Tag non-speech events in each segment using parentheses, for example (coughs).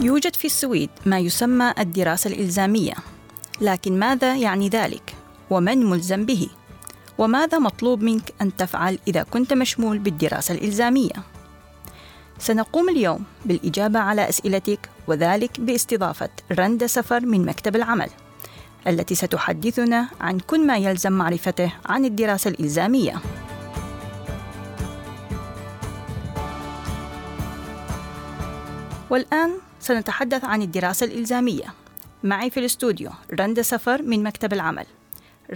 يوجد في السويد ما يسمى الدراسة الإلزامية لكن ماذا يعني ذلك؟ ومن ملزم به؟ وماذا مطلوب منك أن تفعل إذا كنت مشمول بالدراسة الإلزامية؟ سنقوم اليوم بالإجابة على أسئلتك وذلك باستضافة رندا سفر من مكتب العمل التي ستحدثنا عن كل ما يلزم معرفته عن الدراسة الإلزامية. والآن سنتحدث عن الدراسة الإلزامية. معي في الاستوديو رندا سفر من مكتب العمل.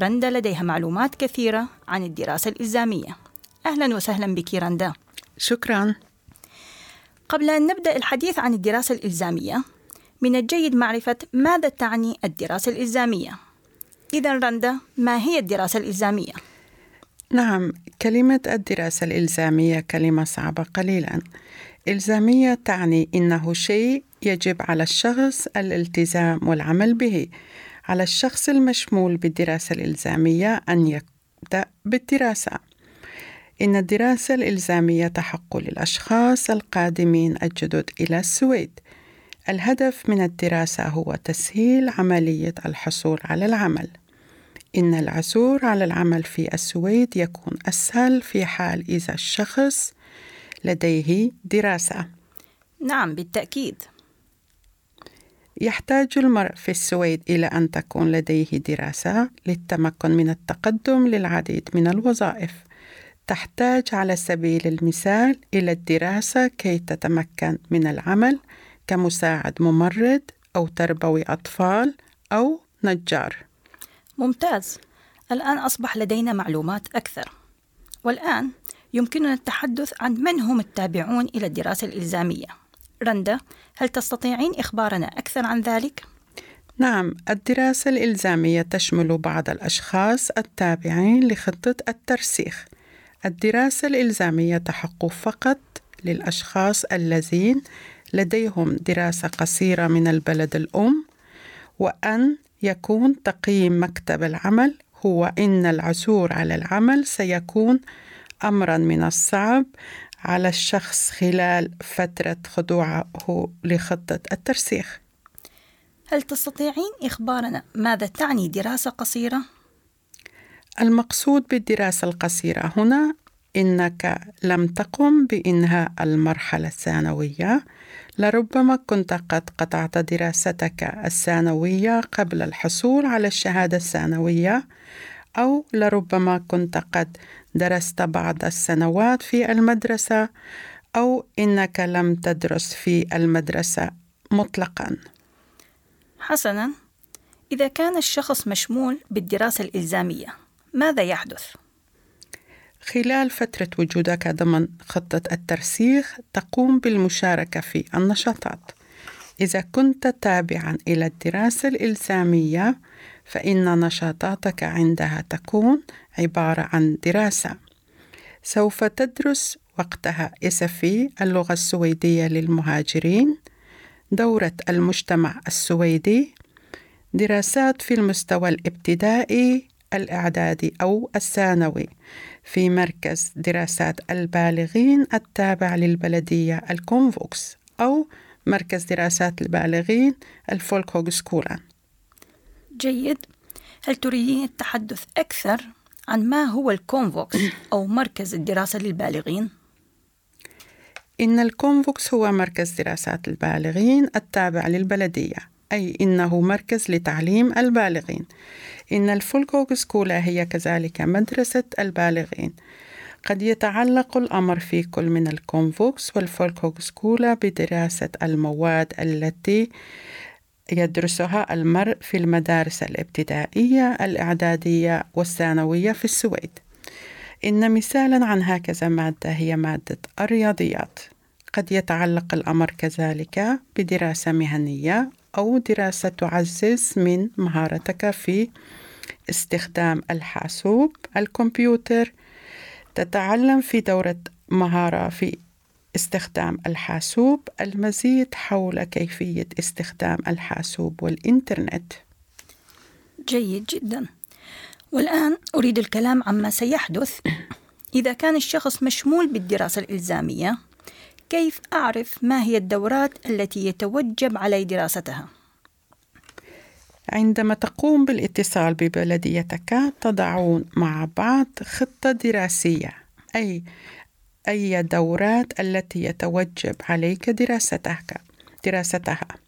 رندا لديها معلومات كثيرة عن الدراسة الإلزامية. أهلا وسهلا بك رندا. شكرا. قبل أن نبدأ الحديث عن الدراسة الإلزامية، من الجيد معرفة ماذا تعني الدراسة الإلزامية. إذا رندا، ما هي الدراسة الإلزامية؟ نعم، كلمة الدراسة الإلزامية كلمة صعبة قليلا. إلزامية تعني إنه شيء يجب على الشخص الالتزام والعمل به. على الشخص المشمول بالدراسة الإلزامية أن يبدأ بالدراسة. إن الدراسة الإلزامية تحق للأشخاص القادمين الجدد إلى السويد. الهدف من الدراسة هو تسهيل عملية الحصول على العمل. إن العثور على العمل في السويد يكون أسهل في حال إذا الشخص لديه دراسة. نعم بالتأكيد. يحتاج المرء في السويد إلى أن تكون لديه دراسة للتمكن من التقدم للعديد من الوظائف. تحتاج على سبيل المثال إلى الدراسة كي تتمكن من العمل كمساعد ممرض أو تربوي أطفال أو نجار. ممتاز. الآن أصبح لدينا معلومات أكثر. والآن يمكننا التحدث عن من هم التابعون إلى الدراسة الإلزامية. رندا، هل تستطيعين إخبارنا أكثر عن ذلك؟ نعم، الدراسة الإلزامية تشمل بعض الأشخاص التابعين لخطة الترسيخ. الدراسة الإلزامية تحق فقط للأشخاص الذين لديهم دراسة قصيرة من البلد الأم وأن يكون تقييم مكتب العمل هو إن العثور على العمل سيكون أمرا من الصعب على الشخص خلال فترة خضوعه لخطة الترسيخ. هل تستطيعين إخبارنا ماذا تعني دراسة قصيرة؟ المقصود بالدراسة القصيرة هنا إنك لم تقم بإنهاء المرحلة الثانوية لربما كنت قد قطعت دراستك الثانوية قبل الحصول على الشهادة الثانوية أو لربما كنت قد درست بعض السنوات في المدرسة أو إنك لم تدرس في المدرسة مطلقا حسنا إذا كان الشخص مشمول بالدراسة الإلزامية ماذا يحدث؟ خلال فترة وجودك ضمن خطة الترسيخ تقوم بالمشاركة في النشاطات. إذا كنت تابعا إلى الدراسة الإلزامية فإن نشاطاتك عندها تكون عبارة عن دراسة. سوف تدرس وقتها إسفي اللغة السويدية للمهاجرين، دورة المجتمع السويدي، دراسات في المستوى الابتدائي الإعدادي أو الثانوي في مركز دراسات البالغين التابع للبلدية الكونفوكس أو مركز دراسات البالغين ال folkhögskolan جيد. هل تريدين التحدث أكثر عن ما هو ال Komvux (coughs) أو مركز الدراسة للبالغين؟ إن ال Komvux هو مركز دراسات البالغين التابع للبلدية. أي إنه مركز لتعليم البالغين. إن ال folkhögskola هي كذلك مدرسة البالغين. قد يتعلق الأمر في كل من ال Komvux وال folkhögskola بدراسة المواد التي يدرسها المرء في المدارس الابتدائية الإعدادية والثانوية في السويد. إن مثالا عن هكذا مادة هي مادة الرياضيات. قد يتعلق الأمر كذلك بدراسة مهنية أو دراسة تعزز من مهارتك في استخدام الحاسوب الكمبيوتر. تتعلم في دورة مهارة في استخدام الحاسوب. المزيد حول كيفية استخدام الحاسوب والإنترنت. جيد جدا. والآن أريد الكلام عما سيحدث. إذا كان الشخص مشمول بالدراسة الإلزامية كيف أعرف ما هي الدورات التي يتوجب علي دراستها؟ عندما تقوم بالاتصال ببلديتك تضعون مع بعض خطة دراسية أي أي دورات التي يتوجب عليك دراستها دراستها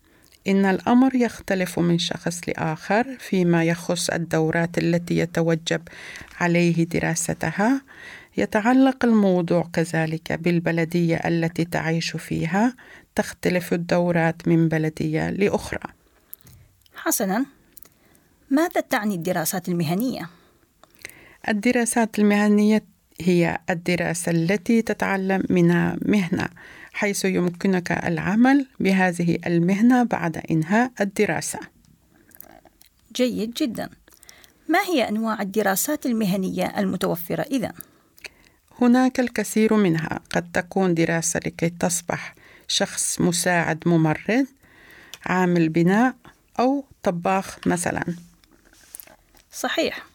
إن الأمر يختلف من شخص لآخر فيما يخص الدورات التي يتوجب عليه دراستها. يتعلق الموضوع كذلك بالبلدية التي تعيش فيها. تختلف الدورات من بلدية لأخرى. حسنا ماذا تعني الدراسات المهنية؟ الدراسات المهنية هي الدراسة التي تتعلم منها مهنة. حيث يمكنك العمل بهذه المهنة بعد إنهاء الدراسة. جيد جدا. ما هي أنواع الدراسات المهنية المتوفرة إذا؟ هناك الكثير منها، قد تكون دراسة لكي تصبح شخص مساعد ممرض، عامل بناء أو طباخ مثلا. صحيح.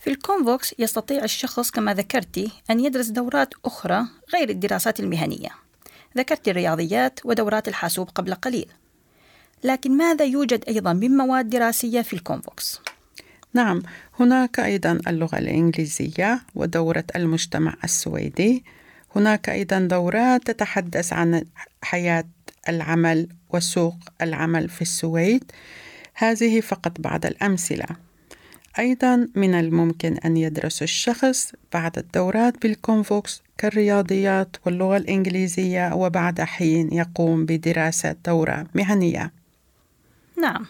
في ال Komvux يستطيع الشخص كما ذكرتي أن يدرس دورات أخرى غير الدراسات المهنية ذكرت الرياضيات ودورات الحاسوب قبل قليل. لكن ماذا يوجد أيضا من مواد دراسية في ال Komvux؟ نعم هناك أيضا اللغة الإنجليزية ودورة المجتمع السويدي. هناك أيضا دورات تتحدث عن حياة العمل وسوق العمل في السويد. هذه فقط بعض الأمثلة. أيضا من الممكن أن يدرس الشخص بعض الدورات بالكونفوكس كالرياضيات واللغة الإنجليزية وبعد حين يقوم بدراسة دورة مهنية نعم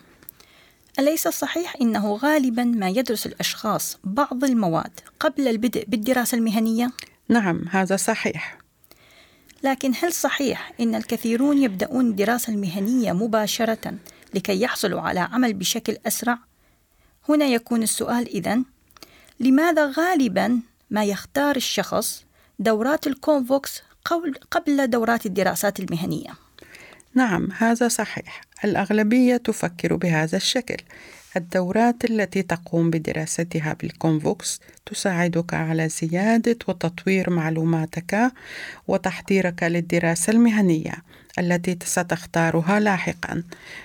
أليس صحيح أنه غالبا ما يدرس الأشخاص بعض المواد قبل البدء بالدراسة المهنية؟ نعم هذا صحيح لكن هل صحيح أن الكثيرون يبدأون الدراسة المهنية مباشرة لكي يحصلوا على عمل بشكل أسرع؟ هنا يكون السؤال إذن لماذا غالبا ما يختار الشخص دورات ال Komvux قبل دورات الدراسات المهنية؟ نعم هذا صحيح الأغلبية تفكر بهذا الشكل الدورات التي تقوم بدراستها بال Komvux تساعدك على زيادة وتطوير معلوماتك وتحضيرك للدراسة المهنية التي ستختارها لاحقا.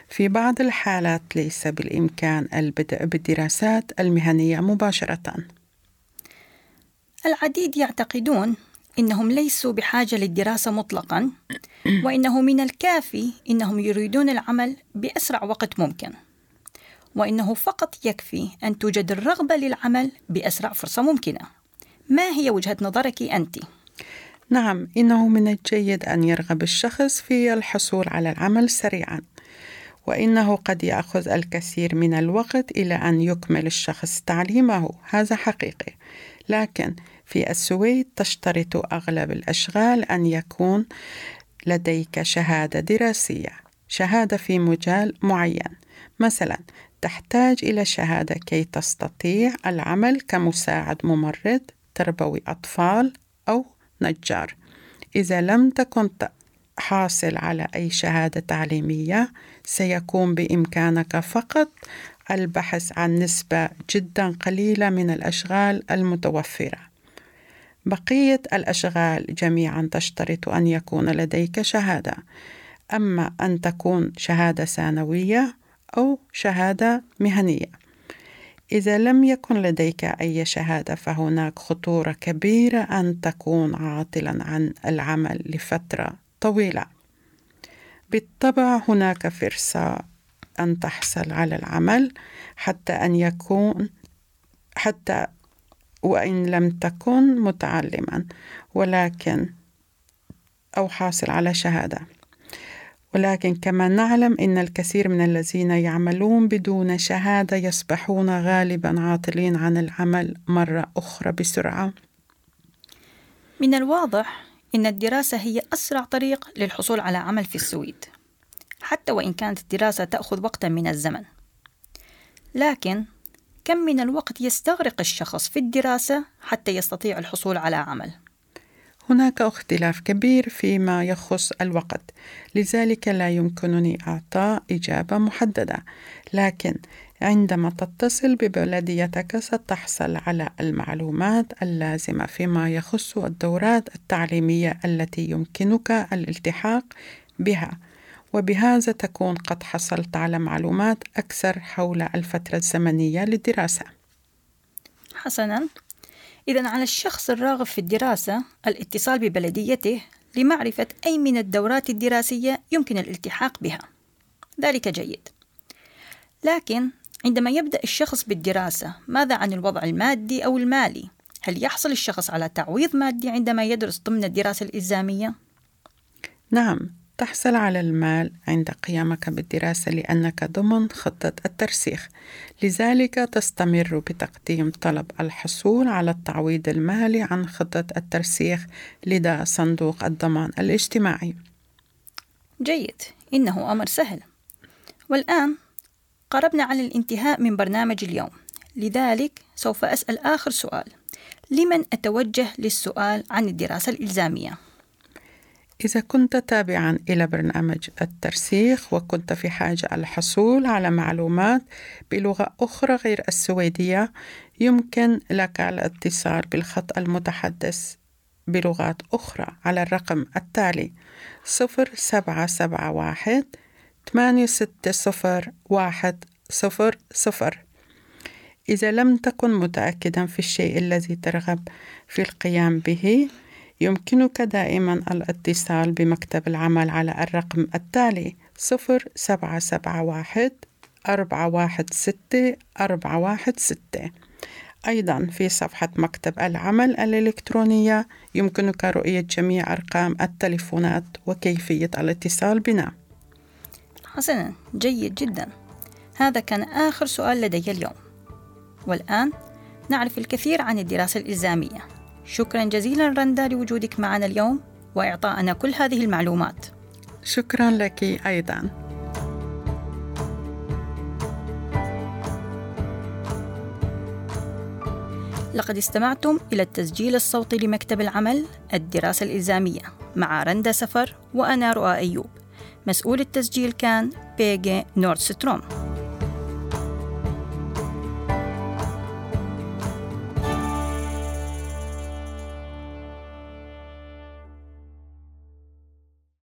في بعض الحالات ليس بالإمكان البدء بالدراسات المهنية مباشرة. العديد يعتقدون إنهم ليسوا بحاجة للدراسة مطلقا وإنه من الكافي إنهم يريدون العمل بأسرع وقت ممكن. وإنه فقط يكفي أن توجد الرغبة للعمل بأسرع فرصة ممكنة. ما هي وجهة نظرك أنت؟ نعم، إنه من الجيد أن يرغب الشخص في الحصول على العمل سريعا. وإنه قد يأخذ الكثير من الوقت إلى أن يكمل الشخص تعليمه، هذا حقيقي. لكن في السويد تشترط أغلب الأشغال أن يكون لديك شهادة دراسية، شهادة في مجال معين. مثلا تحتاج إلى شهادة كي تستطيع العمل كمساعد ممرض تربوي أطفال أو نجار. إذا لم تكن حاصل على أي شهادة تعليمية سيكون بإمكانك فقط البحث عن نسبة جدا قليلة من الأشغال المتوفرة. بقية الأشغال جميعا تشترط أن يكون لديك شهادة. أما أن تكون شهادة ثانوية أو شهادة مهنية. إذا لم يكن لديك أي شهادة فهناك خطورة كبيرة أن تكون عاطلا عن العمل لفترة طويلة. بالطبع هناك فرصة أن تحصل على العمل حتى أن يكون حتى وإن لم تكن متعلما ولكن أو حاصل على شهادة. ولكن كما نعلم إن الكثير من الذين يعملون بدون شهادة يصبحون غالبا عاطلين عن العمل مرة أخرى بسرعة. من الواضح إن الدراسة هي أسرع طريق للحصول على عمل في السويد حتى وإن كانت الدراسة تأخذ وقتا من الزمن. لكن كم من الوقت يستغرق الشخص في الدراسة حتى يستطيع الحصول على عمل؟ هناك اختلاف كبير فيما يخص الوقت لذلك لا يمكنني إعطاء إجابة محددة. لكن عندما تتصل ببلديتك ستحصل على المعلومات اللازمة فيما يخص الدورات التعليمية التي يمكنك الالتحاق بها. وبهذا تكون قد حصلت على معلومات أكثر حول الفترة الزمنية للدراسة. حسنا. إذا على الشخص الراغب في الدراسة الاتصال ببلديته لمعرفة أي من الدورات الدراسية يمكن الالتحاق بها ذلك جيد لكن عندما يبدأ الشخص بالدراسة ماذا عن الوضع المادي أو المالي؟ هل يحصل الشخص على تعويض مادي عندما يدرس ضمن الدراسة الإلزامية؟ نعم تحصل على المال عند قيامك بالدراسة لأنك ضمن خطة الترسيخ. لذلك تستمر بتقديم طلب الحصول على التعويض المالي عن خطة الترسيخ لدى صندوق الضمان الاجتماعي. جيد. إنه أمر سهل. والآن قربنا على الانتهاء من برنامج اليوم. لذلك سوف أسأل آخر سؤال. لمن أتوجه للسؤال عن الدراسة الإلزامية؟ إذا كنت تابعا إلى برنامج الترسيخ وكنت في حاجة الحصول على معلومات بلغة أخرى غير السويدية يمكن لك الاتصال بالخط المتحدث بلغات أخرى على الرقم التالي صفر سبعة سبعة واحد ثمانية ستة صفر واحد صفر صفر. إذا لم تكن متأكدا في الشيء الذي ترغب في القيام به يمكنك دائما الاتصال بمكتب العمل على الرقم التالي صفر سبعة سبعة واحد أربعة واحد ستة أربعة واحد ستة. أيضا في صفحة مكتب العمل الإلكترونية يمكنك رؤية جميع أرقام التليفونات وكيفية الاتصال بنا. حسنا جيد جدا. هذا كان آخر سؤال لدي اليوم. والآن نعرف الكثير عن الدراسة الإلزامية. شكرا جزيلا رندا لوجودك معنا اليوم وإعطائنا كل هذه المعلومات. شكرا لك أيضا. لقد استمعتم إلى التسجيل الصوتي لمكتب العمل الدراسة الإلزامية مع رندا سفر وأنا رؤى أيوب. مسؤول التسجيل كان بيجي نورستروم